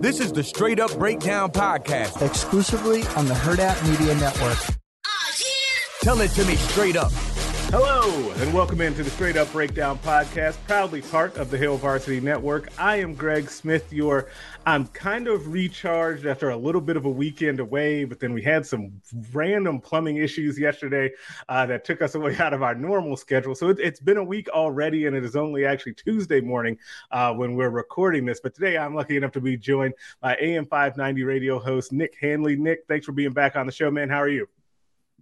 This is the Straight Up Breakdown Podcast. exclusively on the Hurrdat Media Network. Oh, Tell it to me straight up. Hello, and welcome into the Straight Up Breakdown podcast, proudly part of the Hail Varsity Network. I am Greg Smith, your I'm kind of recharged after a little bit of a weekend away, but then we had some random plumbing issues yesterday uh, that took us away out of our normal schedule. So it, has been a week already, and it is only actually Tuesday morning uh, when we're recording this. But today I'm lucky enough to be joined by AM 590 radio host Nick Handley. Nick, thanks for being back on the show, man. How are you?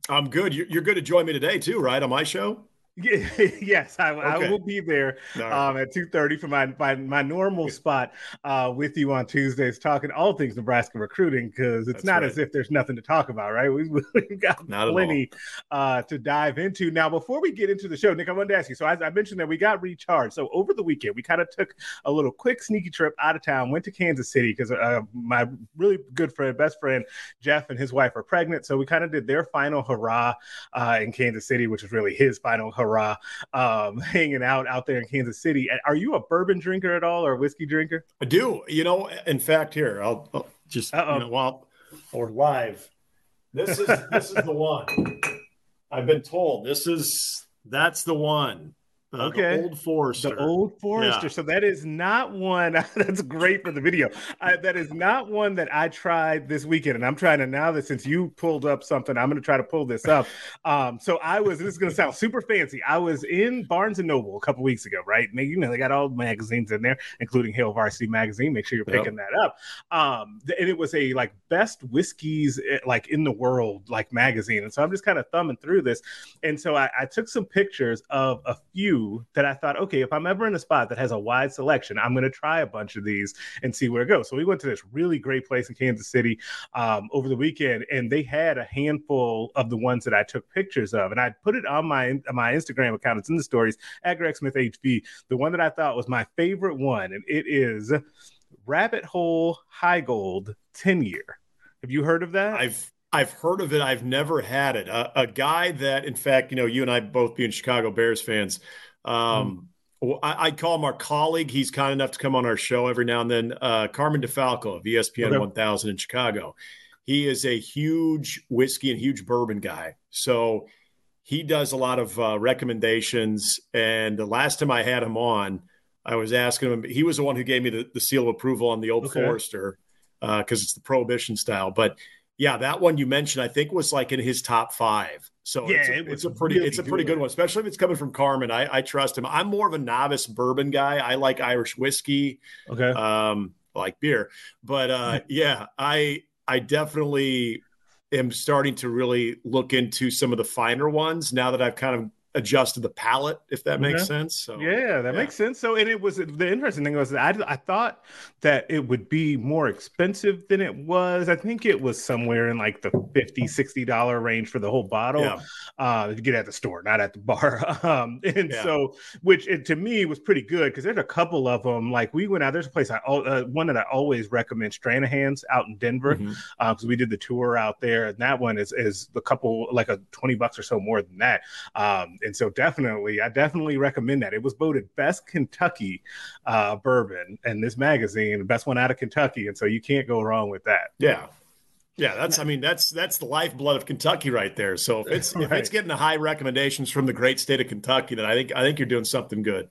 I'm good. You're, good to join me today too, right? On my show. yes, I, okay. I, will be there right. um, at two thirty for my, my, my normal spot uh, with you on Tuesdays, talking all things Nebraska recruiting because it's That's not right. as if there's nothing to talk about, right? We, have got not plenty uh, to dive into. Now, before we get into the show, Nick, I wanted to ask you. So I, I mentioned that we got recharged. So over the weekend, we kind of took a little quick sneaky trip out of town, went to Kansas City because uh, my really good friend, best friend Jeff, and his wife are pregnant. So we kind of did their final hurrah uh, in Kansas City, which is really his final hurrah um, hanging out out there in Kansas City. Are you a bourbon drinker at all or a whiskey drinker? I do. You know, in fact, here I'll, I'll just Uh-oh. you know while or live. This is this is the one. I've been told this is that's the one. Uh, okay. The Old Forester. The Old Forester. Yeah. So that is not one that's great for the video. I, that is not one that I tried this weekend. And I'm trying to now that since you pulled up something, I'm going to try to pull this up. Um, so I was, this is going to sound super fancy. I was in Barnes and Noble a couple weeks ago, right? And they, you know, they got all the magazines in there, including Hail Varsity Magazine. Make sure you're picking yep. that up. Um, and it was a like best whiskeys eh, like in the world, like magazine. And so I'm just kind of thumbing through this. And so I, I took some pictures of a few that I thought, okay, if I'm ever in a spot that has a wide selection, I'm going to try a bunch of these and see where it goes. So we went to this really great place in Kansas City um, over the weekend, and they had a handful of the ones that I took pictures of, and I put it on my my Instagram account. It's in the stories at Greg Smith HV. The one that I thought was my favorite one, and it is Rabbit Hole Heigold 10 year. Have you heard of that? I've I've heard of it. I've never had it. A, a, guy that, in fact, you know, you and I both being Chicago Bears fans, um, mm. I, I, call him our colleague. He's kind enough to come on our show every now and then. Uh, Carmen DeFalco of ESPN okay. 1000 in Chicago. He is a huge whiskey and huge bourbon guy. So he does a lot of uh, recommendations. And the last time I had him on, I was asking him, he was the one who gave me the, the seal of approval on the Old okay. Forester because uh, it's the prohibition style. But yeah, that one you mentioned, I think was like in his top five. So yeah, it's a, it it's a pretty really it's a pretty good. good one, especially if it's coming from Carmen. I, I trust him. I'm more of a novice bourbon guy. I like Irish whiskey. Okay. Um, like beer, but uh, yeah, I I definitely am starting to really look into some of the finer ones now that I've kind of adjusted the palette, if that makes sense. So yeah, that yeah. makes sense. So and it was the interesting thing was I I thought that it would be more expensive than it was. I think it was somewhere in like the 50 60 dollar range for the whole bottle. Yeah. Uh to get at the store, not at the bar. Um and so which it, to me was pretty good because there's a couple of them like we went out there's a place I uh, one that I always recommend Stranahan's out in Denver because mm-hmm. uh, we did the tour out there and that one is is a couple like a 20 bucks or so more than that. Um and so definitely, I definitely recommend that. It was voted best Kentucky uh, bourbon in this magazine, the best one out of Kentucky, and so you can't go wrong with that. Yeah, yeah, that's I mean that's that's the lifeblood of Kentucky right there. So if it's right. if it's getting the high recommendations from the great state of Kentucky, then I think I think you're doing something good.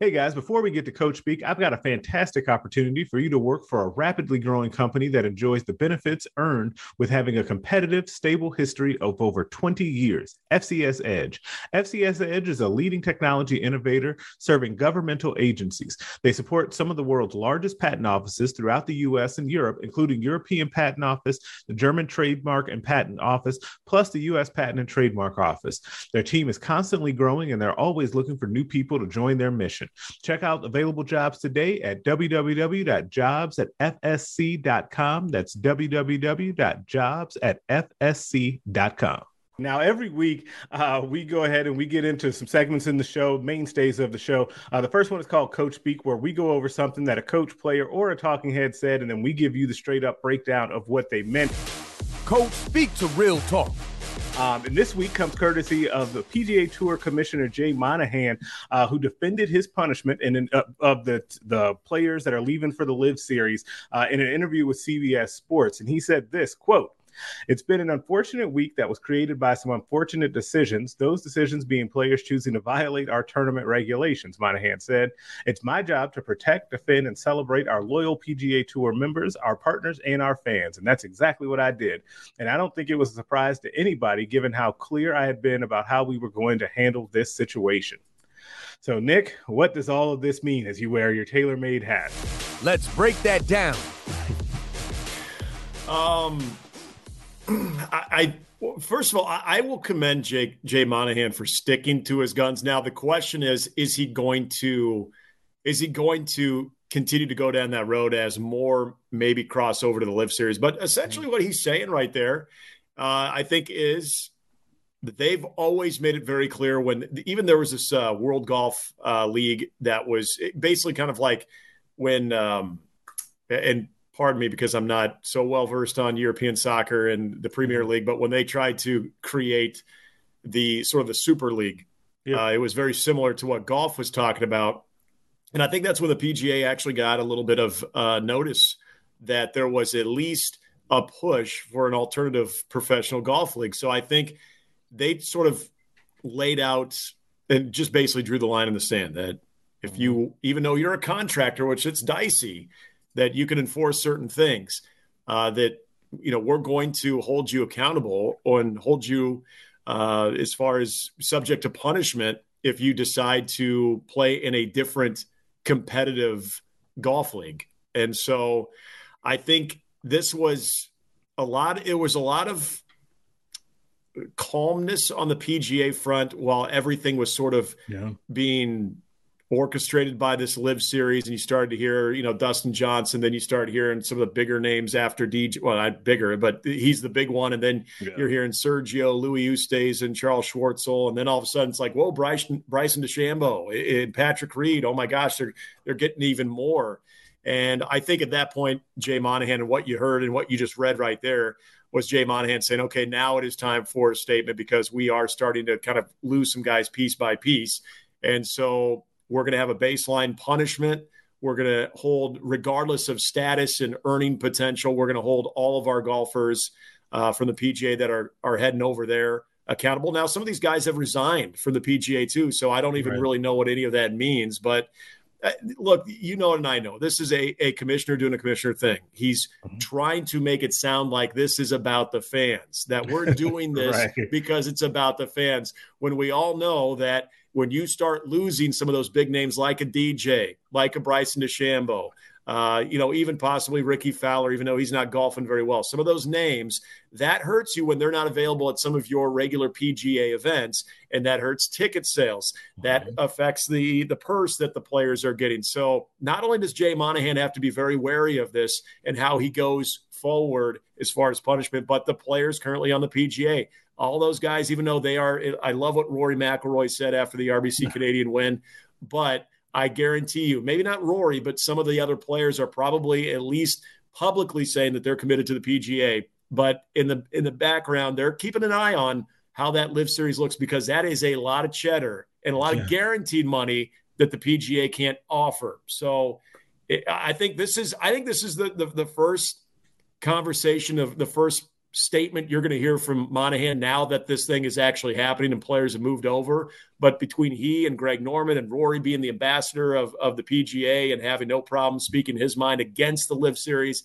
Hey guys, before we get to Coach Speak, I've got a fantastic opportunity for you to work for a rapidly growing company that enjoys the benefits earned with having a competitive, stable history of over 20 years. FCS Edge. FCS Edge is a leading technology innovator serving governmental agencies. They support some of the world's largest patent offices throughout the US and Europe, including European Patent Office, the German Trademark and Patent Office, plus the US Patent and Trademark Office. Their team is constantly growing and they're always looking for new people to join their mission. Profession. Check out available jobs today at www.jobs@fsc.com. That's www.jobs@fsc.com. Now, every week, uh, we go ahead and we get into some segments in the show, mainstays of the show. Uh, the first one is called Coach Speak, where we go over something that a coach, player, or a talking head said, and then we give you the straight up breakdown of what they meant. Coach Speak to Real Talk. Um, and this week comes courtesy of the PGA Tour Commissioner Jay Monahan, uh, who defended his punishment and uh, of the the players that are leaving for the LIV Series uh, in an interview with CBS Sports, and he said this quote. It's been an unfortunate week that was created by some unfortunate decisions, those decisions being players choosing to violate our tournament regulations, Monahan said. It's my job to protect, defend, and celebrate our loyal PGA Tour members, our partners, and our fans. And that's exactly what I did. And I don't think it was a surprise to anybody given how clear I had been about how we were going to handle this situation. So, Nick, what does all of this mean as you wear your TaylorMade hat? Let's break that down. Um, I, I first of all, I, I will commend Jay, Jay Monahan for sticking to his guns. Now the question is, is he going to, is he going to continue to go down that road as more maybe cross over to the LIV Series? But essentially, what he's saying right there, uh, I think, is they've always made it very clear when even there was this uh, World Golf uh, League that was basically kind of like when um, and pardon me because I'm not so well versed on European soccer and the Premier mm-hmm. League, but when they tried to create the sort of the Super League, yeah. uh, it was very similar to what golf was talking about. And I think that's when the PGA actually got a little bit of uh, notice that there was at least a push for an alternative professional golf league. So I think they sort of laid out and just basically drew the line in the sand that if you, mm-hmm. even though you're a contractor, which it's dicey, that you can enforce certain things uh, that you know we're going to hold you accountable and hold you uh, as far as subject to punishment if you decide to play in a different competitive golf league and so i think this was a lot it was a lot of calmness on the pga front while everything was sort of yeah. being orchestrated by this LIV series and you started to hear you know dustin johnson then you start hearing some of the bigger names after dj well not bigger but he's the big one and then yeah. you're hearing sergio louis Oosthuizen and charles schwartzel and then all of a sudden it's like whoa bryson bryson dechambeau and patrick reed oh my gosh they're they're getting even more and i think at that point jay monahan and what you heard and what you just read right there was Jay Monahan saying, okay, now it is time for a statement because we are starting to kind of lose some guys piece by piece. And so we're going to have a baseline punishment. We're going to hold, regardless of status and earning potential, we're going to hold all of our golfers uh, from the PGA that are are heading over there accountable. Now, some of these guys have resigned from the PGA too, so I don't even right. really know what any of that means. But uh, look, you know, and I know this is a, a commissioner doing a commissioner thing. He's mm-hmm. trying to make it sound like this is about the fans, that we're doing this right. because it's about the fans, when we all know that when you start losing some of those big names like a DJ, like a Bryson DeChambeau, uh, you know, even possibly Rickie Fowler, even though he's not golfing very well. Some of those names that hurts you when they're not available at some of your regular PGA events, and that hurts ticket sales. That mm-hmm. affects the the purse that the players are getting. So not only does Jay Monahan have to be very wary of this and how he goes forward as far as punishment, but the players currently on the PGA, all those guys, even though they are, I love what Rory McIlroy said after the RBC Canadian win, but I guarantee you, maybe not Rory, but some of the other players are probably at least publicly saying that they're committed to the PGA. But in the in the background, they're keeping an eye on how that LIV series looks because that is a lot of cheddar and a lot yeah. of guaranteed money that the PGA can't offer. So it, I think this is I think this is the, the the first conversation of the first statement you're going to hear from Monahan now that this thing is actually happening and players have moved over. But between he and Greg Norman and Rory being the ambassador of, of the PGA and having no problem speaking his mind against the LIV Series,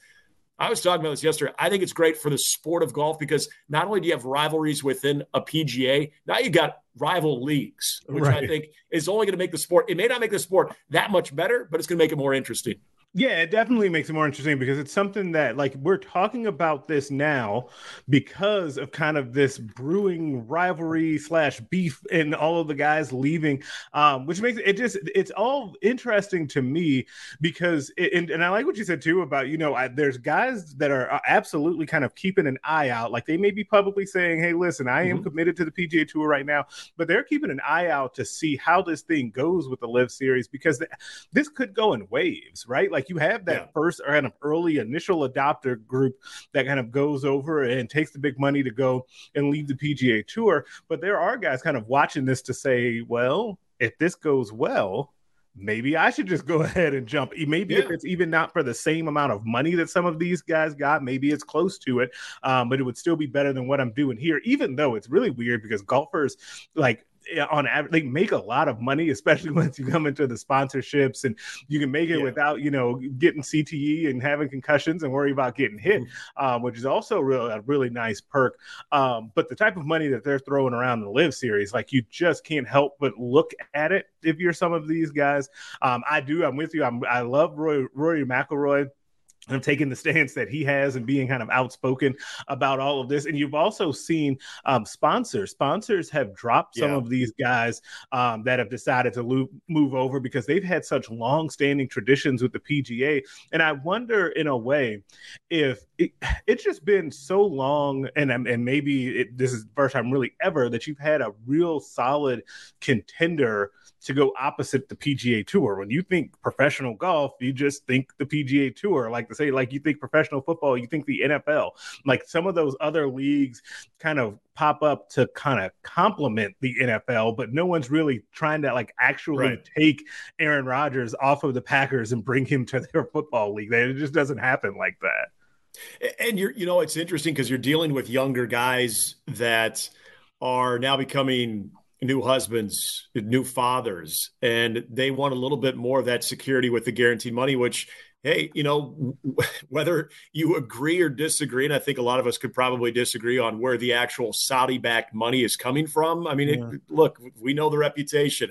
I was talking about this yesterday. I think it's great for the sport of golf because not only do you have rivalries within a PGA, now you got rival leagues, which right. I think is only going to make the sport. It may not make the sport that much better, but it's going to make it more interesting. Yeah, it definitely makes it more interesting because it's something that, like, we're talking about this now because of kind of this brewing rivalry slash beef and all of the guys leaving, um, which makes it just, it's all interesting to me because, it, and, and I like what you said too about, you know, I, there's guys that are uh, absolutely kind of keeping an eye out. Like, they may be publicly saying, hey, listen, I am mm-hmm. committed to the PGA Tour right now, but they're keeping an eye out to see how this thing goes with the LIV Series because th- this could go in waves, right? Like, like you have that yeah. first kind of early initial adopter group that kind of goes over and takes the big money to go and leave the PGA Tour. But there are guys kind of watching this to say, well, if this goes well, maybe I should just go ahead and jump. Maybe yeah. if it's even not for the same amount of money that some of these guys got, maybe it's close to it, um, but it would still be better than what I'm doing here. Even though it's really weird because golfers like on average they make a lot of money especially once you come into the sponsorships and you can make it yeah. without you know getting cte and having concussions and worry about getting hit mm-hmm. um, which is also real, a really nice perk um, but the type of money that they're throwing around in the LIV series like you just can't help but look at it if you're some of these guys um, i do i'm with you I'm, i love roy rory mcilroy of taking the stance that he has and being kind of outspoken about all of this. And you've also seen um, sponsors. Sponsors have dropped some yeah. of these guys um, that have decided to lo- move over because they've had such long-standing traditions with the PGA. And I wonder, in a way, if it, it's just been so long, and and maybe it, this is the first time really ever that you've had a real solid contender to go opposite the PGA Tour. When you think professional golf, you just think the PGA Tour. Like to say, like you think professional football, you think the NFL. Like some of those other leagues kind of pop up to kind of complement the NFL, but no one's really trying to like actually right. take Aaron Rodgers off of the Packers and bring him to their football league. It just doesn't happen like that. And you're, you know, it's interesting because you're dealing with younger guys that are now becoming new husbands, new fathers, and they want a little bit more of that security with the guaranteed money, which hey, you know, whether you agree or disagree, and I think a lot of us could probably disagree on where the actual Saudi backed money is coming from. I mean, yeah. it, look, we know the reputation.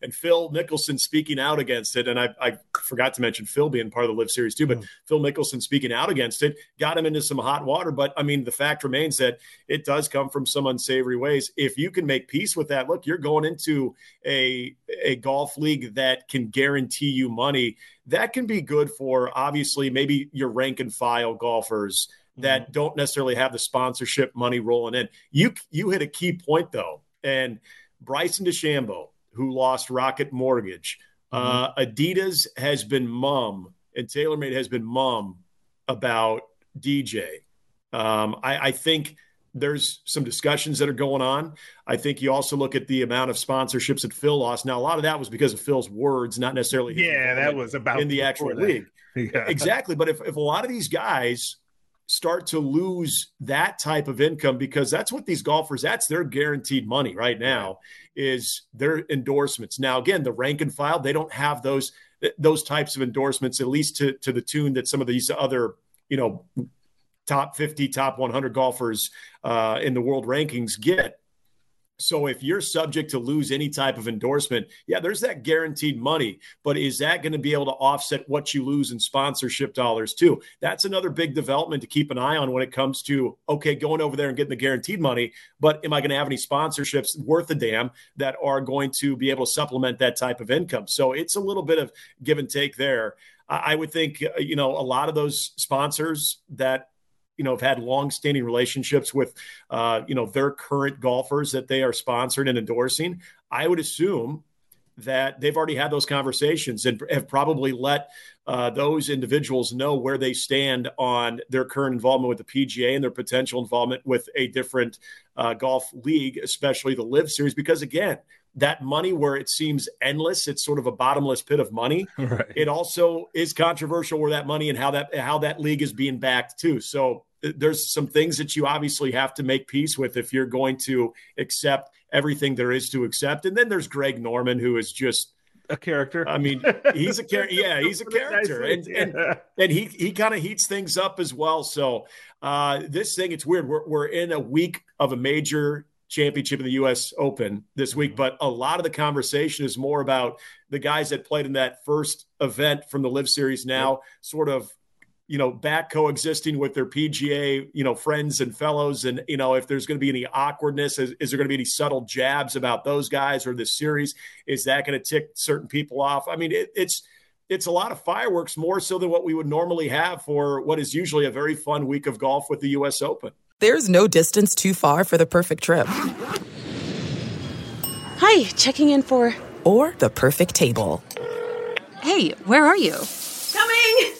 And Phil Mickelson speaking out against it, and I, I, forgot to mention Phil being part of the LIV Series too, but yeah. Phil Mickelson speaking out against it got him into some hot water. But I mean, the fact remains that it does come from some unsavory ways. If you can make peace with that, look, you're going into a, a golf league that can guarantee you money that can be good for obviously maybe your rank and file golfers that mm-hmm. don't necessarily have the sponsorship money rolling in. You you hit a key point though, and Bryson DeChambeau, who lost Rocket Mortgage, mm-hmm. uh, Adidas has been mum, and TaylorMade has been mum about DJ. Um, I, I think there's some discussions that are going on. I think you also look at the amount of sponsorships that Phil lost. Now, a lot of that was because of Phil's words, not necessarily. Yeah, that was about in the actual league. Yeah. Exactly. But if, if a lot of these guys start to lose that type of income, because that's what these golfers, that's their guaranteed money right now, is their endorsements. Now, again, the rank and file, they don't have those those types of endorsements, at least to, to the tune that some of these other, you know, top 50, top 100 golfers uh, in the world rankings get. So if you're subject to lose any type of endorsement, yeah, there's that guaranteed money, but is that going to be able to offset what you lose in sponsorship dollars too? That's another big development to keep an eye on when it comes to okay, going over there and getting the guaranteed money, but am I going to have any sponsorships worth a damn that are going to be able to supplement that type of income? So it's a little bit of give and take there. I would think, uh, you know, a lot of those sponsors that you know have had long-standing relationships with uh, you know their current golfers that they are sponsored and endorsing i would assume that they've already had those conversations and have probably let uh, those individuals know where they stand on their current involvement with the PGA and their potential involvement with a different uh, golf league, especially the LIV Series. Because again, that money where it seems endless, it's sort of a bottomless pit of money. Right. It also is controversial where that money and how that how that league is being backed too. So there's some things that you obviously have to make peace with if you're going to accept everything there is to accept. And then there's Greg Norman, who is just a character. I mean, he's a character. Yeah, he's a character, and and, and he he kind of heats things up as well. So uh, this thing, it's weird. We're we're in a week of a major championship in the U.S. Open this week, but a lot of the conversation is more about the guys that played in that first event from the LIV Series now, yep. sort of you know, back coexisting with their PGA, you know, friends and fellows. And, you know, if there's going to be any awkwardness, is, is there going to be any subtle jabs about those guys or this series? Is that going to tick certain people off? I mean, it, it's, it's a lot of fireworks more so than what we would normally have for what is usually a very fun week of golf with the U.S. Open. There's no distance too far for the perfect trip. Hi, checking in for. Or the perfect table. Hey, where are you? Coming!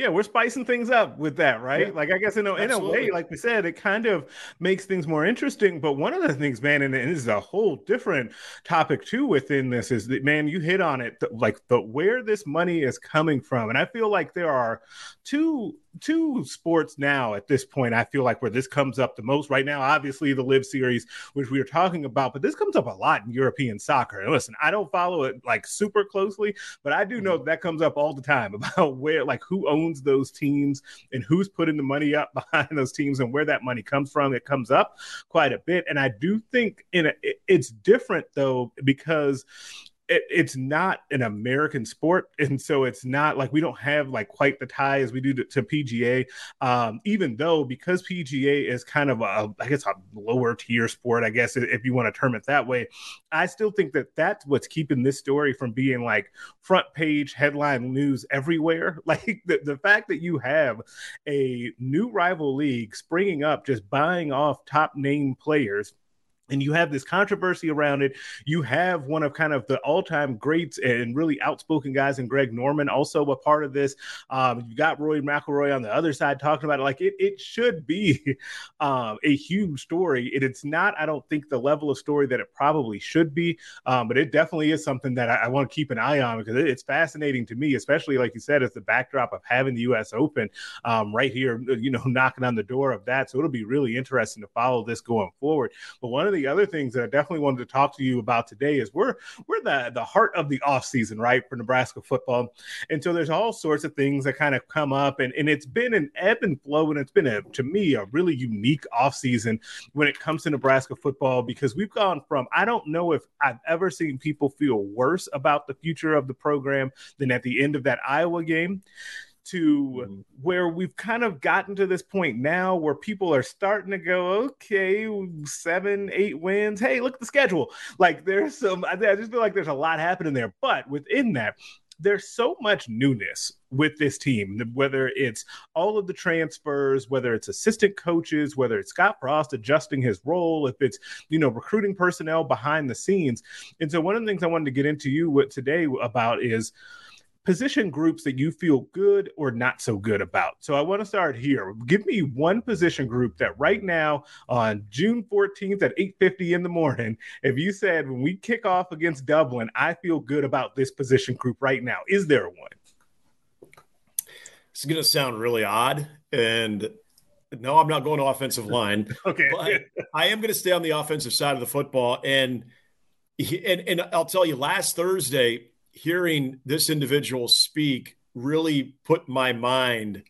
yeah, we're spicing things up with that, right? Yeah, like I guess in a, in a way, like we said, it kind of makes things more interesting. But one of the things, man, and, and this is a whole different topic too within this, is that man, you hit on it, like the where this money is coming from, and I feel like there are two two sports now at this point i feel like where this comes up the most. Right now obviously the LIV series which we were talking about but this comes up a lot in european soccer. And listen i don't follow it like super closely but i do know mm-hmm. that comes up all the time about where like who owns those teams and who's putting the money up behind those teams and where that money comes from. It comes up quite a bit. And i do think in a, it's different though because it, it's not an American sport, and so it's not like we don't have like quite the tie as we do to, to PGA. Um, even though because PGA is kind of a, I guess a lower tier sport, I guess if you want to term it that way, I still think that that's what's keeping this story from being like front page headline news everywhere. Like the, the fact that you have a new rival league springing up, just buying off top name players and you have this controversy around it. You have one of kind of the all-time greats and really outspoken guys in Greg Norman, also a part of this. Um, you got Roy McIlroy on the other side talking about it. Like it, it should be um, a huge story. It, it's not, I don't think, the level of story that it probably should be, um, but it definitely is something that I, I want to keep an eye on because it, it's fascinating to me, especially like you said, as the backdrop of having the U.S. Open um, right here, you know, knocking on the door of that. So it'll be really interesting to follow this going forward. But one of the the other things that I definitely wanted to talk to you about today is we're we're the the heart of the off season, right, for Nebraska football, and so there's all sorts of things that kind of come up, and and it's been an ebb and flow, and it's been a to me a really unique off season when it comes to Nebraska football because we've gone from I don't know if I've ever seen people feel worse about the future of the program than at the end of that Iowa game to mm-hmm. where we've kind of gotten to this point now where people are starting to go, okay, seven, eight wins. Hey, look at the schedule. Like there's some, I just feel like there's a lot happening there. But within that, there's so much newness with this team, whether it's all of the transfers, whether it's assistant coaches, whether it's Scott Frost adjusting his role, if it's, you know, recruiting personnel behind the scenes. And so one of the things I wanted to get into you with today about is position groups that you feel good or not so good about. So I want to start here. Give me one position group that right now on June 14th at 8:50 in the morning, if you said when we kick off against Dublin, I feel good about this position group right now. Is there one? It's going to sound really odd and no, I'm not going to offensive line. okay. But I am going to stay on the offensive side of the football and and and I'll tell you last Thursday hearing this individual speak really put my mind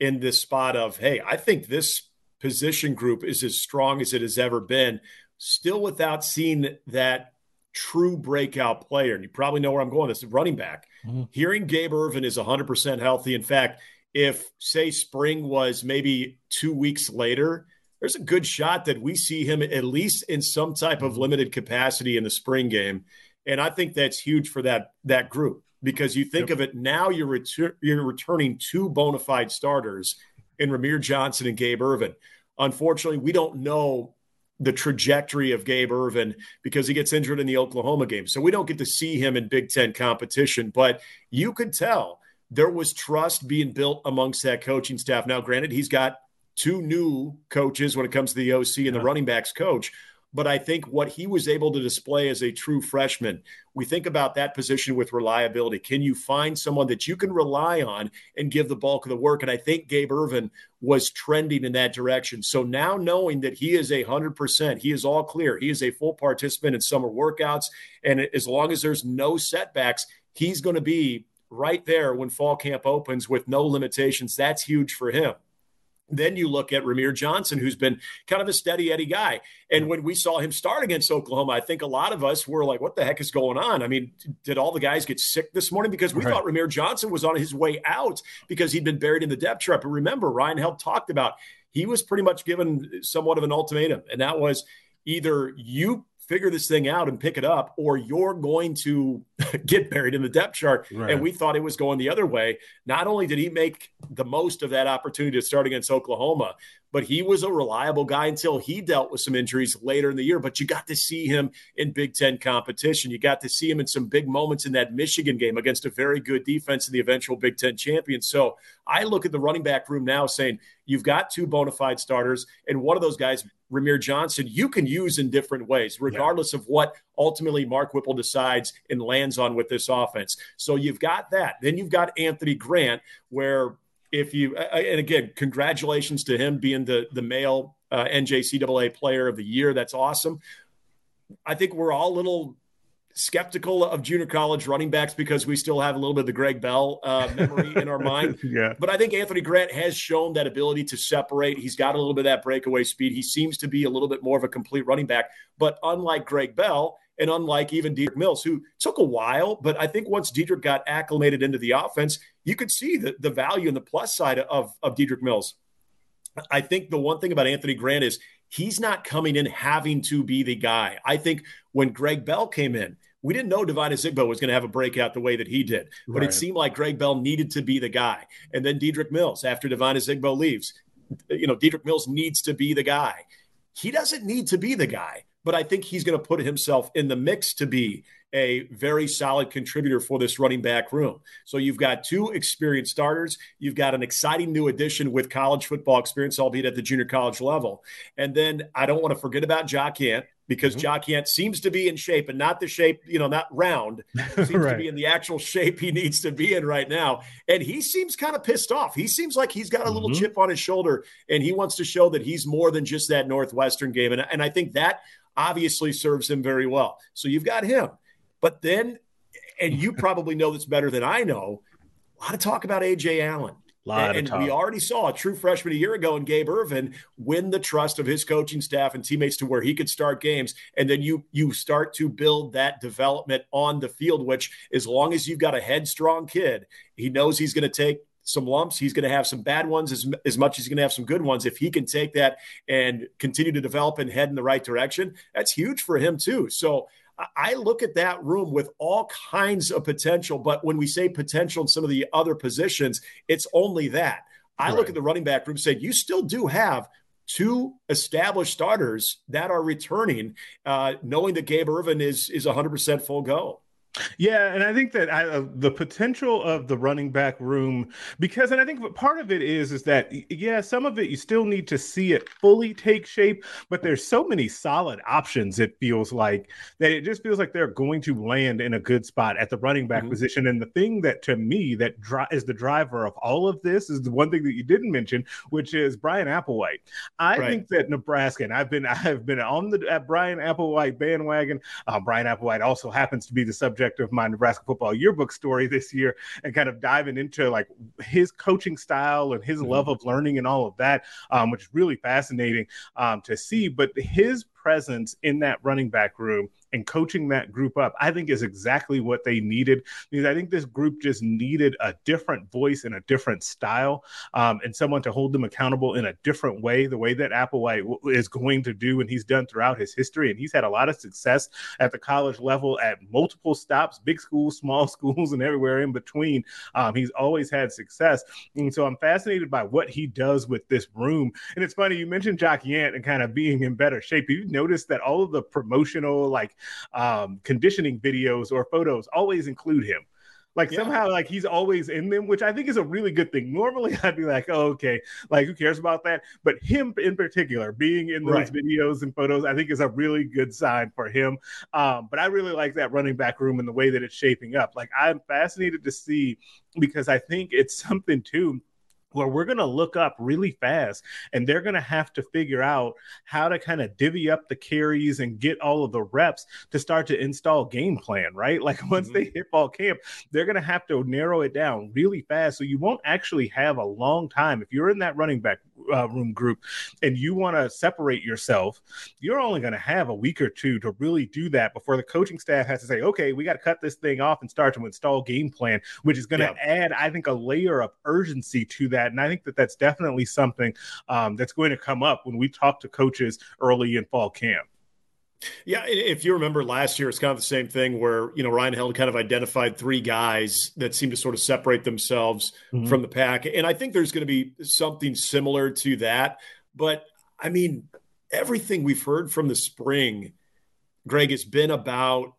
in this spot of, hey, I think this position group is as strong as it has ever been, still without seeing that true breakout player. And you probably know where I'm going. This is running back. Mm-hmm. Hearing Gabe Ervin is 100% healthy. In fact, if say spring was maybe two weeks later, there's a good shot that we see him at least in some type of limited capacity in the spring game. And I think that's huge for that that group because you think yep. of it now you're retur- you're returning two bona fide starters in Rahmir Johnson and Gabe Ervin. Unfortunately, we don't know the trajectory of Gabe Ervin because he gets injured in the Oklahoma game. So we don't get to see him in Big Ten competition. But you could tell there was trust being built amongst that coaching staff. Now, granted, he's got two new coaches when it comes to the OC and yeah. the running backs coach. But I think what he was able to display as a true freshman, we think about that position with reliability. Can you find someone that you can rely on and give the bulk of the work? And I think Gabe Ervin was trending in that direction. So now knowing that he is a hundred percent, he is all clear. He is a full participant in summer workouts. And as long as there's no setbacks, he's going to be right there when fall camp opens with no limitations. That's huge for him. Then you look at Rahmir Johnson, who's been kind of a steady Eddie guy. And when we saw him start against Oklahoma, I think a lot of us were like, what the heck is going on? I mean, did all the guys get sick this morning? Because we right. thought Rahmir Johnson was on his way out because he'd been buried in the depth chart. But remember, Ryan Held talked about he was pretty much given somewhat of an ultimatum, and that was either you figure this thing out and pick it up, or you're going to get buried in the depth chart. Right. And we thought it was going the other way. Not only did he make the most of that opportunity to start against Oklahoma, but he was a reliable guy until he dealt with some injuries later in the year. But you got to see him in Big Ten competition. You got to see him in some big moments in that Michigan game against a very good defense in the eventual Big Ten champion. So I look at the running back room now saying, you've got two bona fide starters, and one of those guys, Rahmir Johnson, you can use in different ways, regardless yeah. of what ultimately Mark Whipple decides and lands on with this offense. So you've got that. Then you've got Anthony Grant, where if you and again, congratulations to him being the the male uh, NJCAA Player of the Year. That's awesome. I think we're all a little skeptical of junior college running backs because we still have a little bit of the Greg Bell uh, memory in our mind. yeah. But I think Anthony Grant has shown that ability to separate. He's got a little bit of that breakaway speed. He seems to be a little bit more of a complete running back. But unlike Greg Bell, and unlike even Dedrick Mills, who took a while, but I think once Dedrick got acclimated into the offense, you could see the, the value and the plus side of, of Dedrick Mills. I think the one thing about Anthony Grant is he's not coming in having to be the guy. I think when Greg Bell came in, we didn't know Devine Ozigbo was going to have a breakout the way that he did, but right. it seemed like Greg Bell needed to be the guy. And then Dedrick Mills, after Devine Ozigbo leaves, you know, Dedrick Mills needs to be the guy. He doesn't need to be the guy but I think he's going to put himself in the mix to be a very solid contributor for this running back room. So you've got two experienced starters. You've got an exciting new addition with college football experience, albeit at the junior college level. And then I don't want to forget about Jaquez Yant because mm-hmm. seems to be in shape and not the shape, you know, not round, seems right. to be in the actual shape he needs to be in right now. And he seems kind of pissed off. He seems like he's got a little mm-hmm. chip on his shoulder and he wants to show that he's more than just that Northwestern game. And, and I think that obviously serves him very well. So you've got him. But then, and you probably know this better than I know, a lot of talk about Ajay Allen. and, and we already saw a true freshman a year ago in Gabe Ervin win the trust of his coaching staff and teammates to where he could start games. And then you you start to build that development on the field, which as long as you've got a headstrong kid, he knows he's going to take some lumps. He's going to have some bad ones as, as much as he's going to have some good ones. If he can take that and continue to develop and head in the right direction, that's huge for him too. So I look at that room with all kinds of potential. But when we say potential in some of the other positions, it's only that. I right. look at the running back room saying you still do have two established starters that are returning, uh, knowing that Gabe Ervin is is 100% full go. Yeah, and I think that I, uh, the potential of the running back room, because, and I think part of it is, is that yeah, some of it you still need to see it fully take shape, but there's so many solid options. It feels like that it just feels like they're going to land in a good spot at the running back mm-hmm. position. And the thing that to me that dri- is the driver of all of this is the one thing that you didn't mention, which is Bryan Applewhite. I right. think that Nebraska, and I've been I've been on the Bryan Applewhite bandwagon. Uh, Bryan Applewhite also happens to be the subject subject of my Nebraska football yearbook story this year and kind of diving into like his coaching style and his mm-hmm. love of learning and all of that, um, which is really fascinating um, to see. But his presence in that running back room and coaching that group up, I think is exactly what they needed because I think this group just needed a different voice and a different style um, and someone to hold them accountable in a different way, the way that Applewhite is going to do and he's done throughout his history. And he's had a lot of success at the college level at multiple stops, big schools, small schools, and everywhere in between. Um, he's always had success. And so I'm fascinated by what he does with this room. And it's funny, you mentioned Jock Yant and kind of being in better shape. You've noticed that all of the promotional, like, um, conditioning videos or photos always include him. Like yeah. somehow, like he's always in them, which I think is a really good thing. Normally, I'd be like, "Oh, okay, like who cares about that?" But him in particular, being in those right. videos and photos, I think is a really good sign for him. Um, but I really like that running back room and the way that it's shaping up. Like I'm fascinated to see because I think it's something too where we're going to look up really fast and they're going to have to figure out how to kind of divvy up the carries and get all of the reps to start to install game plan, right? Like once mm-hmm. they hit fall camp, they're going to have to narrow it down really fast. So you won't actually have a long time. If you're in that running back uh, room group and you want to separate yourself, you're only going to have a week or two to really do that before the coaching staff has to say, okay, we got to cut this thing off and start to install game plan, which is going to yeah. add, I think, a layer of urgency to that. And I think that that's definitely something um, that's going to come up when we talk to coaches early in fall camp. Yeah, if you remember last year, it's kind of the same thing where you know Ryan Held kind of identified three guys that seem to sort of separate themselves mm-hmm. from the pack, and I think there's going to be something similar to that. But I mean, everything we've heard from the spring, Greg, has been about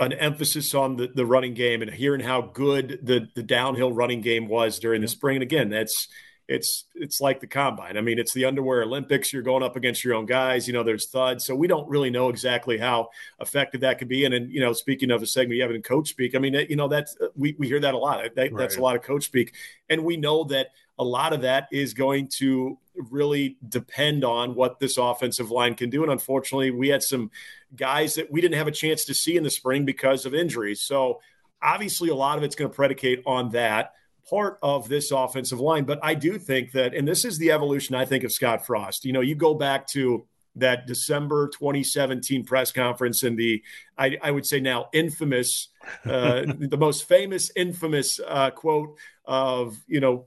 an emphasis on the, the running game and hearing how good the the downhill running game was during the spring. And again, that's it's it's like the combine. I mean, it's the underwear Olympics. You're going up against your own guys. You know, there's thuds. So we don't really know exactly how effective that could be. And then, you know, speaking of a segment you have in coach speak, I mean, you know, that's uh, we, we hear that a lot. That, right. That's a lot of coach speak. And we know that a lot of that is going to really depend on what this offensive line can do. And unfortunately, we had some guys that we didn't have a chance to see in the spring because of injuries. So obviously, a lot of it's going to predicate on that part of this offensive line. But I do think that, and this is the evolution I think of Scott Frost. You know, you go back to that December 2017 press conference and the, I, I would say now infamous, uh, the most famous, infamous uh, quote of, you know,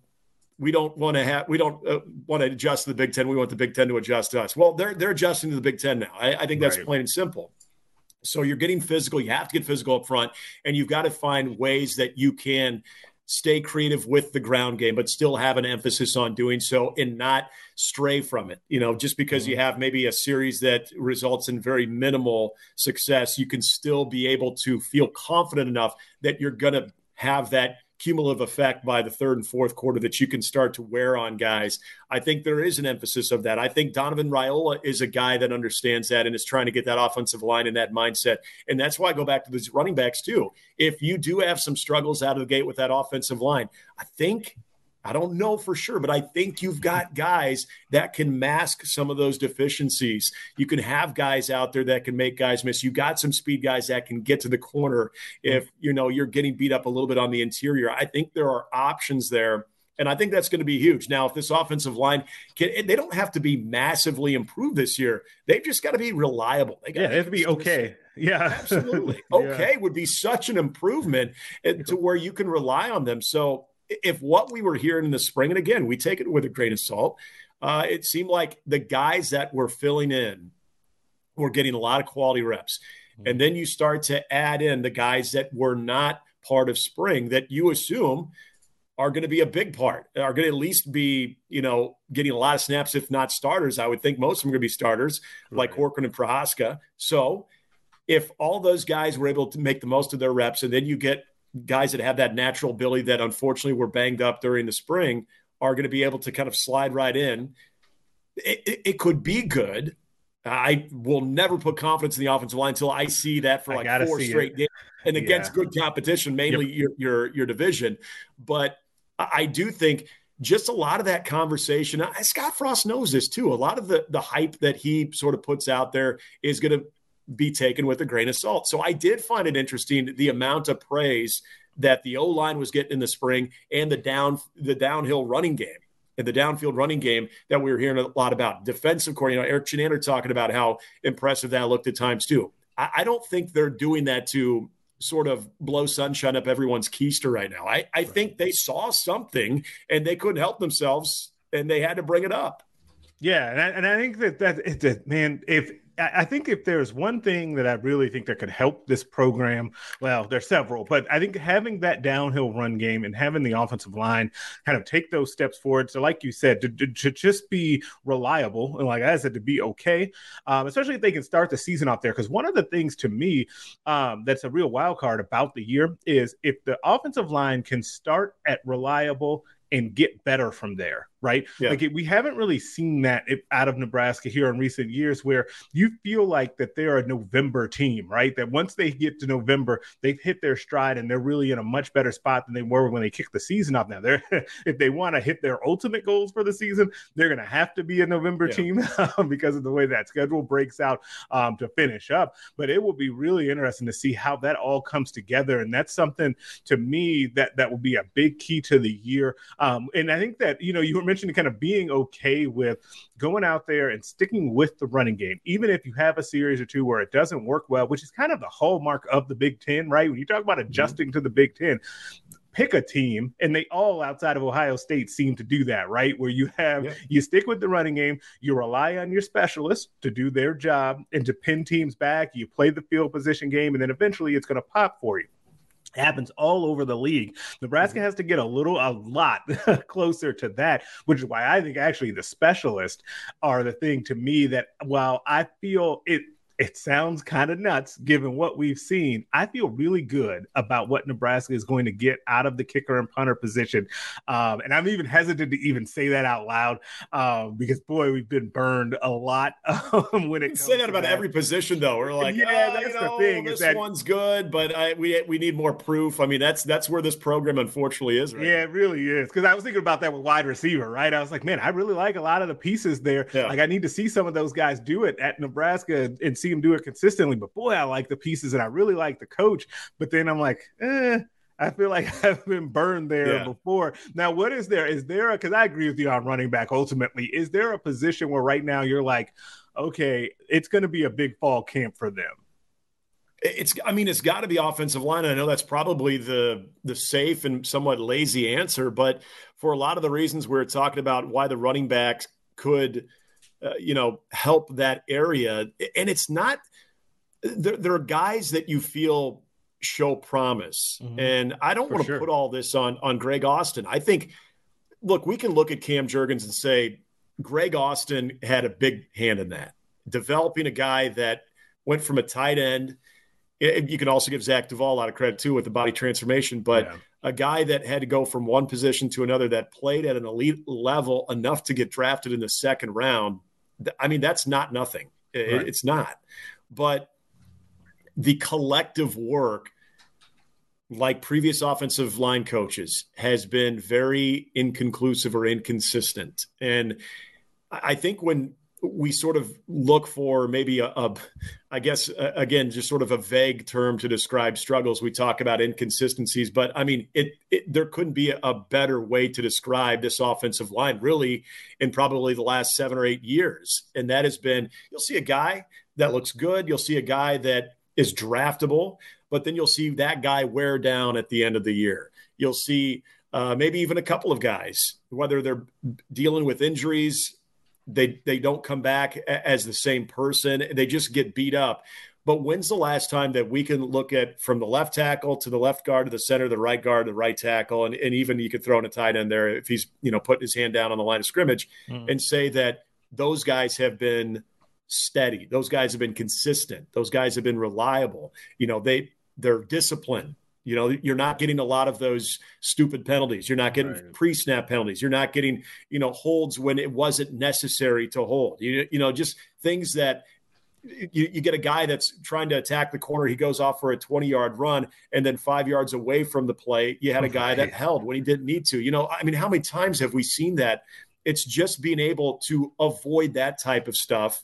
we don't want to have we don't uh, want to adjust to the Big Ten. We want the Big Ten to adjust to us. Well, they're they're adjusting to the Big Ten now. I, I think that's right. plain and simple. So you're getting physical. You have to get physical up front, and you've got to find ways that you can stay creative with the ground game, but still have an emphasis on doing so and not stray from it. You know, just because you mm-hmm. have maybe a series that results in very minimal success, you can still be able to feel confident enough that you're going to have that cumulative effect by the third and fourth quarter that you can start to wear on guys. I think there is an emphasis of that. I think Donovan Raiola is a guy that understands that and is trying to get that offensive line in that mindset. And that's why I go back to these running backs too. If you do have some struggles out of the gate with that offensive line, I think I don't know for sure, but I think you've got guys that can mask some of those deficiencies. You can have guys out there that can make guys miss. You got some speed guys that can get to the corner if you know you're getting beat up a little bit on the interior. I think there are options there. And I think that's going to be huge. Now, if this offensive line, can, they don't have to be massively improved this year. They've just got to be reliable. They got yeah, they have to be okay. Yeah, absolutely. Okay yeah. would be such an improvement eh, to where you can rely on them. So if what we were hearing in the spring, and again, we take it with a grain of salt, uh, it seemed like the guys that were filling in were getting a lot of quality reps. Mm-hmm. And then you start to add in the guys that were not part of spring that you assume are going to be a big part, are going to at least be, you know, getting a lot of snaps, if not starters. I would think most of them are going to be starters, right. like Corcoran and Prochazka. So if all those guys were able to make the most of their reps, and then you get guys that have that natural ability that unfortunately were banged up during the spring are going to be able to kind of slide right in. It, it, it could be good. I will never put confidence in the offensive line until I see that for like four straight it. games and against yeah. good competition, mainly yep. your, your your division. But I do think just a lot of that conversation. Scott Frost knows this too. A lot of the the hype that he sort of puts out there is going to be taken with a grain of salt. So I did find it interesting the amount of praise that the O line was getting in the spring and the down the downhill running game and the downfield running game that we were hearing a lot about. Defensive coordinator Erik Chinander talking about how impressive that looked at times too. I, I don't think they're doing that to sort of blow sunshine up everyone's keister right now. I, I right. think they saw something and they couldn't help themselves and they had to bring it up. Yeah, and I, and I think that that, that man, if I think if there's one thing that I really think that could help this program, well, there's several, but I think having that downhill run game and having the offensive line kind of take those steps forward. So, like you said, to, to, to just be reliable and, like I said, to be okay, um, especially if they can start the season off there. Because one of the things to me um, that's a real wild card about the year is if the offensive line can start at reliable and get better from there right? Yeah. Like we haven't really seen that out of Nebraska here in recent years, where you feel like that they're a November team, right? That once they get to November, they've hit their stride and they're really in a much better spot than they were when they kicked the season off. Now, they're if they want to hit their ultimate goals for the season, they're going to have to be a November yeah. team because of the way that schedule breaks out um, to finish up. But it will be really interesting to see how that all comes together, and that's something to me that that will be a big key to the year. Um, and I think that you know you were mentioned kind of being okay with going out there and sticking with the running game, even if you have a series or two where it doesn't work well, which is kind of the hallmark of the Big Ten, right? When you talk about mm-hmm. adjusting mm-hmm. to the Big Ten, pick a team and they all outside of ohio state seem to do that right where you have yeah. you stick with the running game you rely on your specialists to do their job and to pin teams back you play the field position game and then eventually it's going to pop for you happens all over the league. Nebraska mm-hmm. has to get a little, a lot closer to that, which is why I think actually the specialists are the thing to me that while I feel it it sounds kind of nuts given what we've seen. I feel really good about what Nebraska is going to get out of the kicker and punter position. Um, and I'm even hesitant to even say that out loud um, because, boy, we've been burned a lot um, when it say that about that. every position, though. We're like, yeah, oh, that's the know, thing. This that, one's good, but I, we we need more proof. I mean, that's that's where this program unfortunately is. Right yeah, it really is. Because I was thinking about that with wide receiver, right? I was like, man, I really like a lot of the pieces there. Yeah. Like, I need to see some of those guys do it at Nebraska and see see him do it consistently. But boy, I like the pieces and I really like the coach. But then I'm like, eh, I feel like I've been burned there yeah. before. Now, what is there? Is there because I agree with you on running back ultimately. Is there a position where right now you're like, okay, it's going to be a big fall camp for them? It's I mean, it's got to be offensive line. I know that's probably the the safe and somewhat lazy answer, but for a lot of the reasons we're talking about why the running backs could uh, you know, help that area. And it's not, there, there are guys that you feel show promise. Mm-hmm. And I don't want to sure. put all this on, on Greg Austin. I think, look, we can look at Cam Jurgens and say, Greg Austin had a big hand in that, developing a guy that went from a tight end. You can also give Zach Duval a lot of credit too with the body transformation, but yeah. a guy that had to go from one position to another that played at an elite level enough to get drafted in the second round I mean, that's not nothing. Right. It's not. But the collective work, like previous offensive line coaches, has been very inconclusive or inconsistent. And I think when we sort of look for maybe a, a I guess uh, again just sort of a vague term to describe struggles. We talk about inconsistencies but I mean it, it there couldn't be a, a, better way to describe this offensive line really in probably the last 7 or 8 years. And that has been you'll see a guy that looks good. You'll see a guy that is draftable but then you'll see that guy wear down at the end of the year. You'll see uh, maybe even a couple of guys whether they're dealing with injuries they they don't come back as the same person. They just get beat up. But when's the last time that we can look at from the left tackle to the left guard to the center, the right guard, the right tackle, and, and even you could throw in a tight end there if he's you know putting his hand down on the line of scrimmage mm. and say that those guys have been steady. Those guys have been consistent. Those guys have been reliable. You know, they they're disciplined. You know, you're not getting a lot of those stupid penalties. You're not getting right. pre-snap penalties. You're not getting, you know, holds when it wasn't necessary to hold. You, you know, just things that you, you, get a guy that's trying to attack the corner. He goes off for a 20 yard run, and then five yards away from the play, you had a guy that held when he didn't need to. You know, I mean, how many times have we seen that? It's just being able to avoid that type of stuff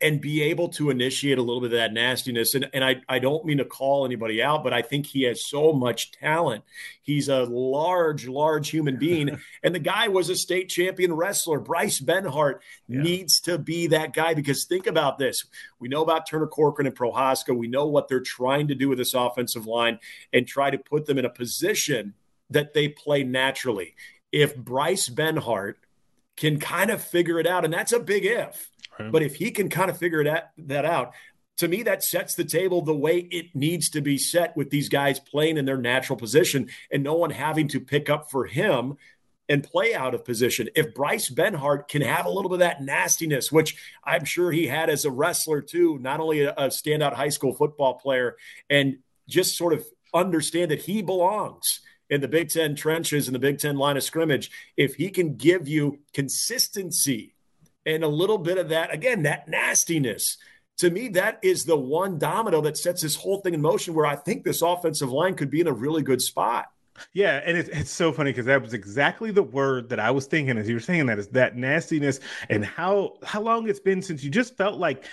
and be able to initiate a little bit of that nastiness. And, and I, I don't mean to call anybody out, but I think he has so much talent. He's a large, large human being. and the guy was a state champion wrestler. Bryce Benhart yeah. needs to be that guy because think about this. We know about Turner Corcoran and Prochazka. We know what they're trying to do with this offensive line and try to put them in a position that they play naturally. If Bryce Benhart can kind of figure it out, and that's a big if Right. But if he can kind of figure that, that out, to me, that sets the table the way it needs to be set with these guys playing in their natural position and no one having to pick up for him and play out of position. If Bryce Benhart can have a little bit of that nastiness, which I'm sure he had as a wrestler too, not only a, a standout high school football player, and just sort of understand that he belongs in the Big Ten trenches and the Big Ten line of scrimmage, if he can give you consistency and a little bit of that, again, that nastiness. To me, that is the one domino that sets this whole thing in motion where I think this offensive line could be in a really good spot. Yeah, and it's, it's so funny because that was exactly the word that I was thinking as you were saying that is that nastiness and how how long it's been since you just felt like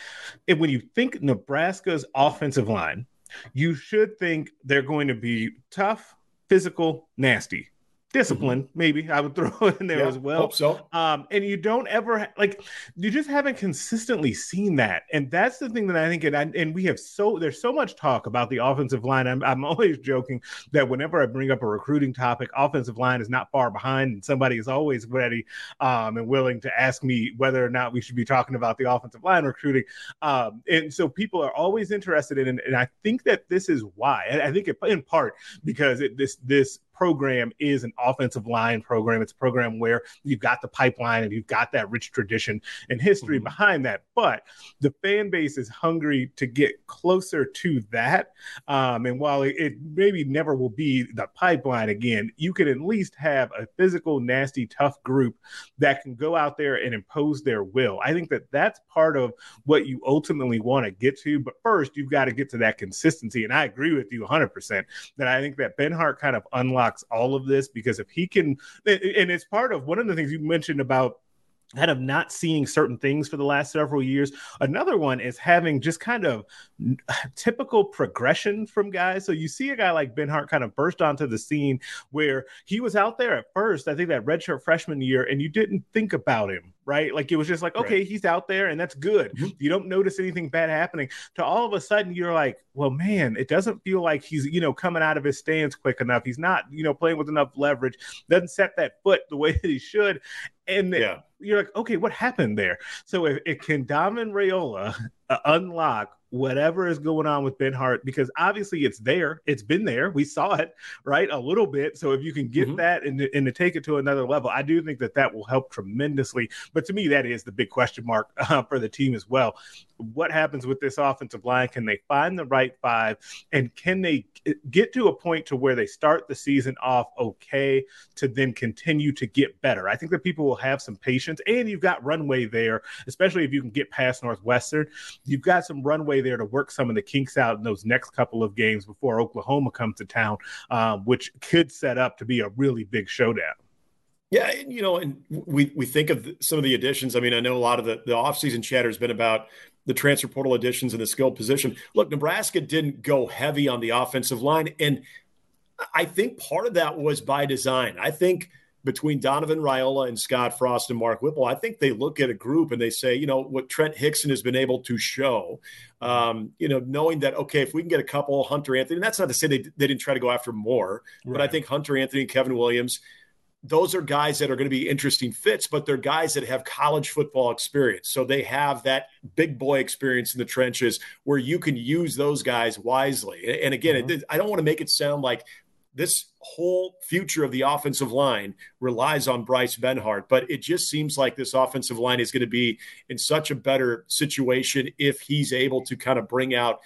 when you think Nebraska's offensive line, you should think they're going to be tough, physical, nasty discipline mm-hmm. maybe i would throw in there yeah, as well. hope so. Um and you don't ever like you just haven't consistently seen that. And that's the thing that i think and, I, and we have so there's so much talk about the offensive line. I'm, I'm always joking that whenever i bring up a recruiting topic offensive line is not far behind and somebody is always ready um and willing to ask me whether or not we should be talking about the offensive line recruiting. Um and so people are always interested in and, and i think that this is why i think it, in part because it, this this program is an offensive line program. It's a program where you've got the pipeline and you've got that rich tradition and history mm-hmm. behind that. But the fan base is hungry to get closer to that. Um, and while it, it maybe never will be the pipeline again, you can at least have a physical, nasty, tough group that can go out there and impose their will. I think that that's part of what you ultimately want to get to. But first, you've got to get to that consistency. And I agree with you 100% that I think that Benhart kind of unlocks unlocks all of this because if he can, and it's part of one of the things you mentioned about kind of not seeing certain things for the last several years. Another one is having just kind of typical progression from guys. So you see a guy like Benhart kind of burst onto the scene where he was out there at first, I think that redshirt freshman year, and you didn't think about him right? Like it was just like, okay, right. he's out there and that's good. Mm-hmm. You don't notice anything bad happening. To all of a sudden, you're like, well, man, it doesn't feel like he's, you know, coming out of his stance quick enough. He's not, you know, playing with enough leverage, doesn't set that foot the way that he should. And yeah. you're like, okay, what happened there? So if it can Donovan Raiola uh, unlock whatever is going on with Benhart, because obviously it's there. It's been there. We saw it, right? A little bit. So if you can get mm-hmm. that and, and to take it to another level, I do think that that will help tremendously. But to me, that is the big question mark uh, for the team as well. What happens with this offensive line? Can they find the right five? And can they get to a point to where they start the season off okay to then continue to get better? I think that people will have some patience and you've got runway there, especially if you can get past Northwestern. You've got some runway there to work some of the kinks out in those next couple of games before Oklahoma comes to town, um, which could set up to be a really big showdown. Yeah, you know, and we we think of some of the additions. I mean, I know a lot of the the offseason chatter has been about the transfer portal additions and the skilled position. Look, Nebraska didn't go heavy on the offensive line, and I think part of that was by design. I think between Donovan Raiola and Scott Frost and Mark Whipple, I think they look at a group and they say, you know, what Trent Hixson has been able to show, um, you know, knowing that, okay, if we can get a couple, Hunter Anthony, and that's not to say they, they didn't try to go after more, right. but I think Hunter Anthony and Kevin Williams, those are guys that are going to be interesting fits, but they're guys that have college football experience. So they have that big boy experience in the trenches where you can use those guys wisely. And again, mm-hmm. it, I don't want to make it sound like this whole future of the offensive line relies on Bryce Benhart, but it just seems like this offensive line is going to be in such a better situation if he's able to kind of bring out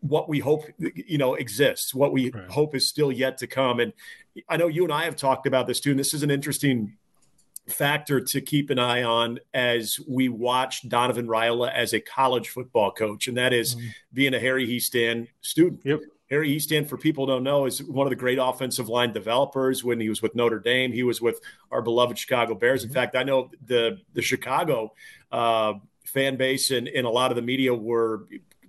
what we hope you know exists, what we right. hope is still yet to come. And I know you and I have talked about this too, and this is an interesting factor to keep an eye on as we watch Donovan Raiola as a college football coach, and that is mm-hmm. being a Harry Hiestand student. Yep. Harry Hiestand, for people don't know, is one of the great offensive line developers. When he was with Notre Dame, he was with our beloved Chicago Bears. In mm-hmm. fact, I know the the Chicago uh, fan base and, and a lot of the media were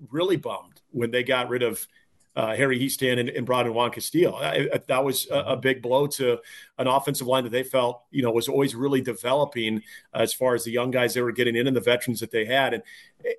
really bummed when they got rid of uh, Harry Hiestand and, and brought in Juan Castillo. I, I, that was a, a, big blow to an offensive line that they felt, you know, was always really developing as far as the young guys they were getting in and the veterans that they had. And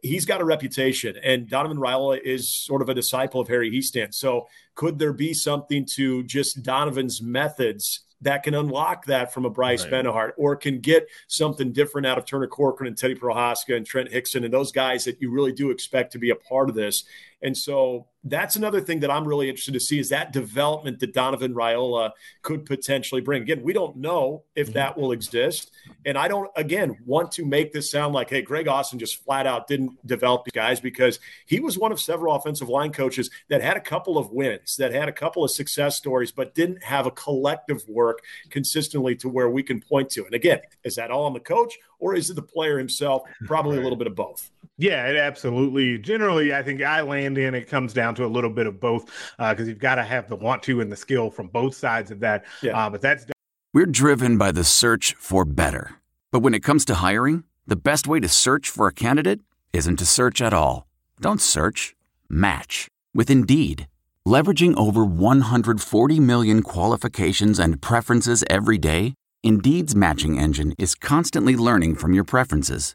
he's got a reputation, and Donovan Raiola is sort of a disciple of Harry Hiestand. So could there be something to just Donovan's methods that can unlock that from a Bryce right. Benhart or can get something different out of Turner Corcoran and Teddy Prochazka and Trent Hixson and those guys that you really do expect to be a part of this. And so that's another thing that I'm really interested to see is that development that Donovan Raiola could potentially bring. Again, we don't know if mm-hmm. that will exist. And I don't, again, want to make this sound like, hey, Greg Austin just flat out didn't develop these guys because he was one of several offensive line coaches that had a couple of wins, that had a couple of success stories, but didn't have a collective work consistently to where we can point to. And again, is that all on the coach or is it the player himself? Probably a little bit of both. Yeah, it absolutely. Generally, I think I land in it comes down to a little bit of both because uh, you've got to have the want to and the skill from both sides of that. Yeah. Uh, but that's we're driven by the search for better. But when it comes to hiring, the best way to search for a candidate isn't to search at all. Don't search. Match with Indeed. Leveraging over 140 million qualifications and preferences every day, Indeed's matching engine is constantly learning from your preferences.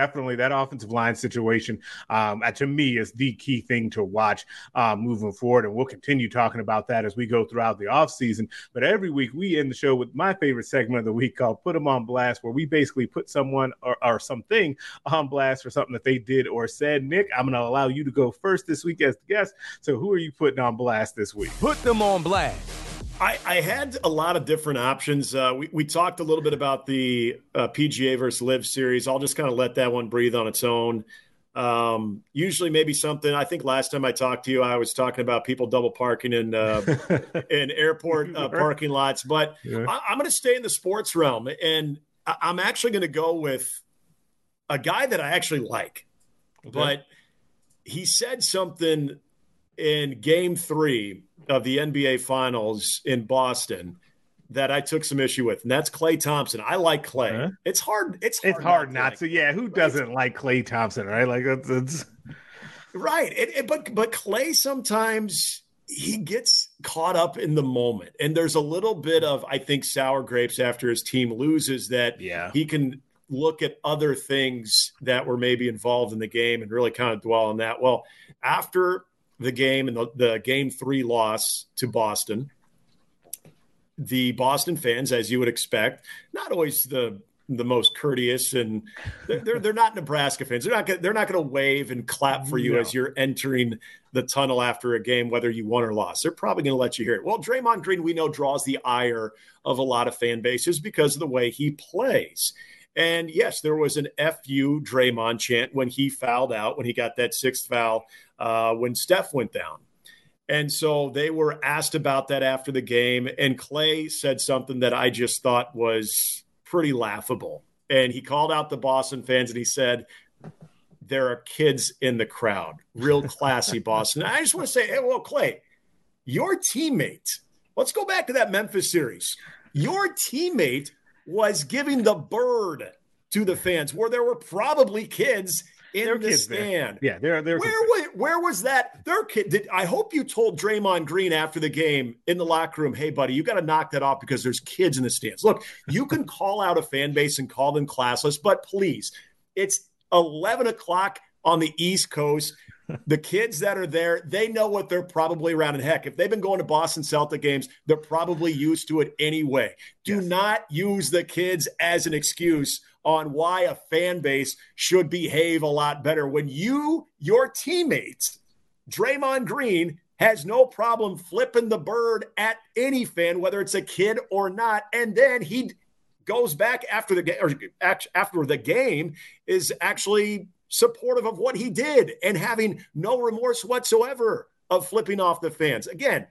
definitely that offensive line situation um, to me is the key thing to watch uh, moving forward. And we'll continue talking about that as we go throughout the offseason. But every week we end the show with my favorite segment of the week called put them on blast where we basically put someone or, or something on blast for something that they did or said. Nick i'm going to allow you to go first this week as the guest. So who are you putting on blast this week? Put them on blast I, I, had a lot of different options. Uh, we, we talked a little bit about the uh, PGA versus LIV series. I'll just kind of let that one breathe on its own. Um, usually, maybe something. I think last time I talked to you, I was talking about people double parking in uh, in airport uh, parking lots. But yeah. I, am going to stay in the sports realm, and I, I'm actually going to go with a guy that I actually like. Okay. But he said something in Game Three of the NBA Finals in Boston that I took some issue with, and that's Klay Thompson. I like Klay. Huh? It's hard. It's hard it's hard not, not to. Yeah, who doesn't like Klay Thompson, right? Like that's, it's... right. It, it, but but Klay sometimes he gets caught up in the moment, and there's a little bit of I think sour grapes after his team loses that yeah. he can look at other things that were maybe involved in the game and really kind of dwell on that. Well, after the game and the, the game three loss to Boston. The Boston fans, as you would expect, not always the the most courteous and they're, they're, not Nebraska fans. They're not gonna, they're not going to wave and clap for you no. as you're entering the tunnel after a game, whether you won or lost. They're probably going to let you hear it. Well, Draymond Green, we know draws the ire of a lot of fan bases because of the way he plays. And yes, there was an FU Draymond chant when he fouled out, when he got that sixth foul, uh, when Steph went down. And so they were asked about that after the game. And Klay said something that I just thought was pretty laughable. And he called out the Boston fans and he said, There are kids in the crowd. Real classy, Boston. I just want to say, hey, well, Klay, your teammate, let's go back to that Memphis series. Your teammate was giving the bird to the fans, where there were probably kids in there the stand. There. Yeah, there, there. Where was where was that? Their kid. Did I hope you told Draymond Green after the game in the locker room, "Hey, buddy, you got to knock that off because there's kids in the stands." Look, you can call out a fan base and call them classless, but please, it's eleven o'clock on the East Coast. The kids that are there, they know what they're probably around. And heck, if they've been going to Boston Celtic games, they're probably used to it anyway. Do yes. not use the kids as an excuse on why a fan base should behave a lot better when you, your teammates, Draymond Green, has no problem flipping the bird at any fan, whether it's a kid or not. And then he goes back after the game or after the game is actually supportive of what he did and having no remorse whatsoever of flipping off the fans. Again,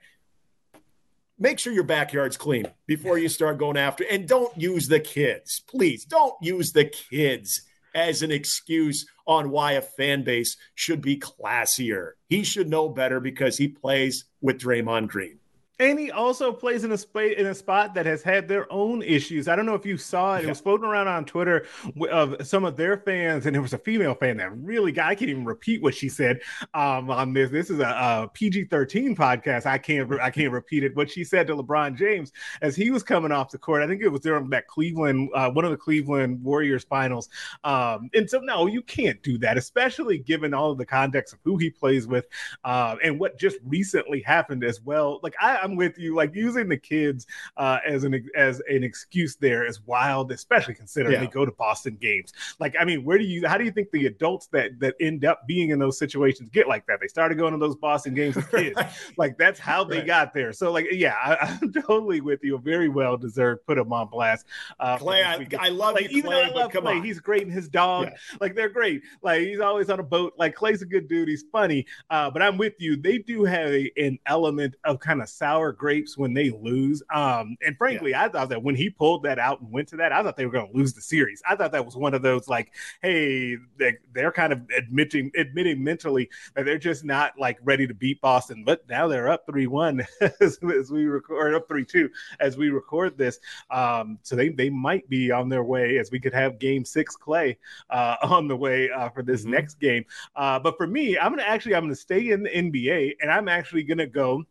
make sure your backyard's clean before you start going after and don't use the kids. Please don't use the kids as an excuse on why a fan base should be classier. He should know better because he plays with Draymond Green. And he also plays in a spot in a spot that has had their own issues. I don't know if you saw it. It was floating around on Twitter of some of their fans, and there was a female fan that really got. I can't even repeat what she said um, on this. This is a, a PG thirteen podcast. I can't I can't repeat it. What she said to LeBron James as he was coming off the court. I think it was during that Cleveland uh, one of the Cleveland Warriors finals. Um, and so no, you can't do that, especially given all of the context of who he plays with uh, and what just recently happened as well. Like I, I'm with you. Like using the kids uh, as an as an excuse there is wild, especially considering yeah. they go to Boston games. Like, I mean, where do you? How do you think the adults that that end up being in those situations get like that? They started going to those Boston games with kids. right. Like that's how they right. got there. So, like, yeah, I, am totally with you. Very well deserved. Put him on blast. Uh, Klay, I, I, love like, you, even Klay, I love Klay. On. He's great, and his dog, yeah. like they're great. Like he's always on a boat. Like Klay's a good dude. He's funny. Uh, but I'm with you. They do have a, an element of kind of sour sour grapes when they lose. Um, and frankly, yeah. I thought that when he pulled that out and went to that, I thought they were going to lose the series. I thought that was one of those like, hey, they, they're kind of admitting admitting mentally that they're just not like ready to beat Boston. But now they're up three one as, as, we record, up three two as we record this. Um, so they they might be on their way as we could have Game Six Klay uh, on the way uh, for this mm-hmm. next game. Uh, but for me, I'm gonna actually I'm gonna stay in the NBA and I'm actually gonna go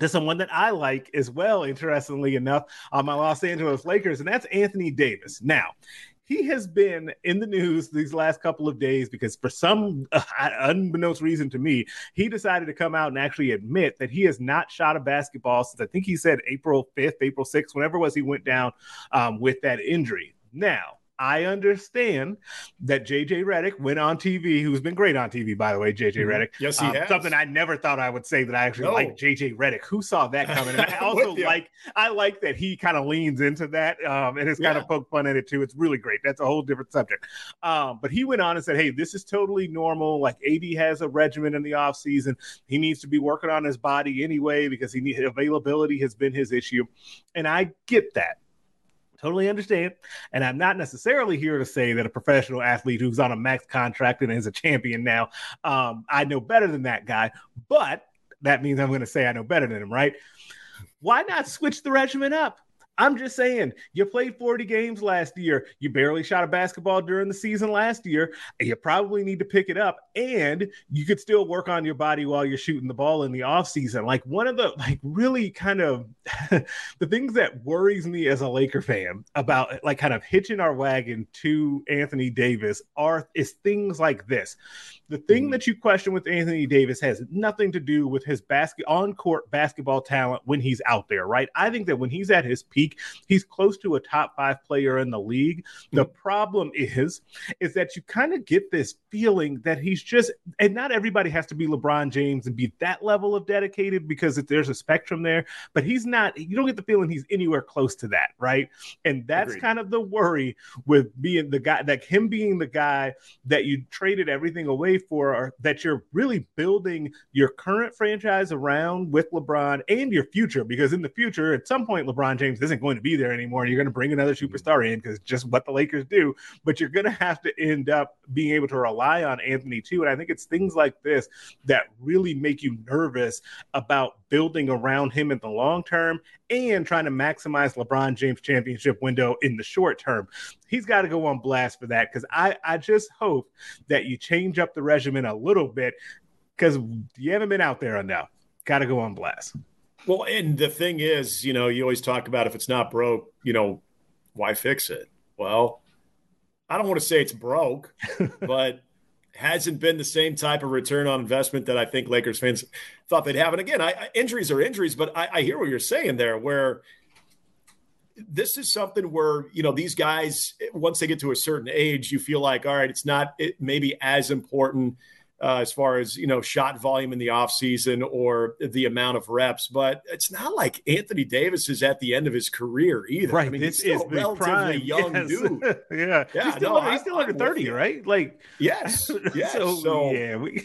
to someone that I like as well, interestingly enough, on my Los Angeles Lakers, and that's Anthony Davis. Now, he has been in the news these last couple of days because, for some uh, unbeknownst reason to me, he decided to come out and actually admit that he has not shot a basketball since I think he said April 5th, April 6th, whenever was he went down um, with that injury. Now, I understand that JJ Redick went on TV, who's been great on TV, by the way, JJ mm-hmm. Redick. Yes, he um, has. Something I never thought I would say that I actually no. like JJ Redick. Who saw that coming? And I also like I like that he kind of leans into that um, and has yeah. kind of poked fun at it too. It's really great. That's a whole different subject. Um, but he went on and said, Hey, this is totally normal. Like AD has a regimen in the off season. He needs to be working on his body anyway because he need availability has been his issue. And I get that totally understand. And I'm not necessarily here to say that a professional athlete who's on a max contract and is a champion now, um, I know better than that guy. But that means I'm going to say I know better than him, right? Why not switch the regimen up? I'm just saying, you played 40 games last year. You barely shot a basketball during the season last year. You probably need to pick it up. And you could still work on your body while you're shooting the ball in the offseason. Like one of the like really kind of the things that worries me as a Laker fan about like kind of hitching our wagon to Anthony Davis are is things like this. The thing mm-hmm. that you question with Anthony Davis has nothing to do with his basket on court basketball talent when he's out there, right? I think that when he's at his peak, he's close to a top five player in the league. The mm-hmm. problem is, is that you kind of get this feeling that he's just, and not everybody has to be LeBron James and be that level of dedicated because there's a spectrum there, but he's not, you don't get the feeling he's anywhere close to that, right? And that's Agreed. kind of the worry with being the guy, like him being the guy that you traded everything away for are that you're really building your current franchise around with LeBron and your future because in the future, at some point, LeBron James isn't going to be there anymore. And you're going to bring another mm-hmm. superstar in because just what the Lakers do. But you're going to have to end up being able to rely on Anthony too. And I think it's things like this that really make you nervous about building around him in the long term and trying to maximize LeBron James championship window in the short term. He's got to go on blast for that because I, I just hope that you change up the regimen a little bit because you haven't been out there enough. Got to go on blast. Well, and the thing is, you know, you always talk about if it's not broke, you know, why fix it? Well, I don't want to say it's broke, but hasn't been the same type of return on investment that I think Lakers fans thought they'd have. And again, I, injuries are injuries, but I, I hear what you're saying there, where this is something where you know these guys once they get to a certain age, you feel like all right, it's not it maybe as important uh, as far as you know shot volume in the offseason or the amount of reps but it's not like anthony davis is at the end of his career either. Right. I mean this he's still is a relatively prime. young yes. dude. Yeah. Yeah he's still, no, under, he's still under 30 right? Like yes yes so, so yeah we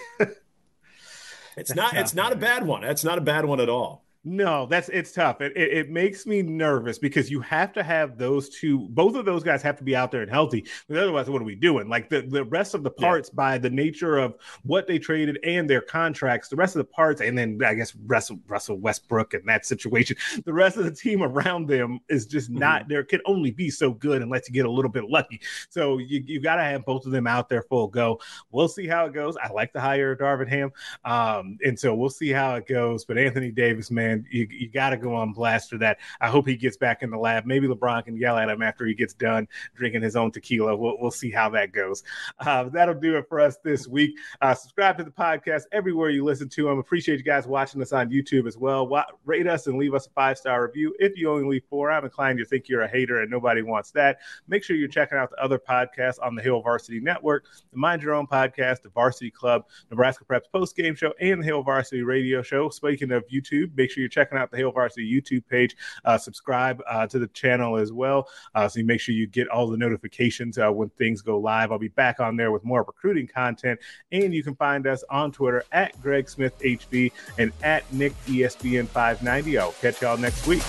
it's not it's not a bad one. That's not a bad one at all no, that's it's tough. It, it, it, makes me nervous because you have to have those two. Both of those guys have to be out there and healthy. But otherwise, what are we doing? Like the, the rest of the parts, yeah. by the nature of what they traded and their contracts, the rest of the parts, and then I guess Russell Russell Westbrook and that situation, the rest of the team around them is just not. Mm-hmm. There can only be so good unless you get a little bit lucky. So you you got to have both of them out there full go. We'll see how it goes. I like the hire of Darvin Ham, um, and so we'll see how it goes. But Anthony Davis, man you, you got to go on blast for that. I hope he gets back in the lab. Maybe LeBron can yell at him after he gets done drinking his own tequila. We'll, we'll see how that goes. Uh, that'll do it for us this week. Uh, subscribe to the podcast everywhere you listen to them. Appreciate you guys watching us on YouTube as well. rate us and leave us a five star review. If you only leave four, I'm inclined to think you're a hater and nobody wants that. Make sure you're checking out the other podcasts on the Hail Varsity Network, the Mind Your Own podcast, the Varsity Club, Nebraska Preps post game show, and the Hail Varsity Radio Show. Speaking of YouTube, make sure you're checking out the Hail Varsity YouTube page. Uh, subscribe uh, to the channel as well. Uh, so you make sure you get all the notifications uh, when things go live. I'll be back on there with more recruiting content. And you can find us on Twitter at Greg Smith HV and at Nick ESPN 590. I'll catch y'all next week.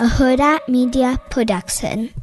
A Hurrdat Media Production.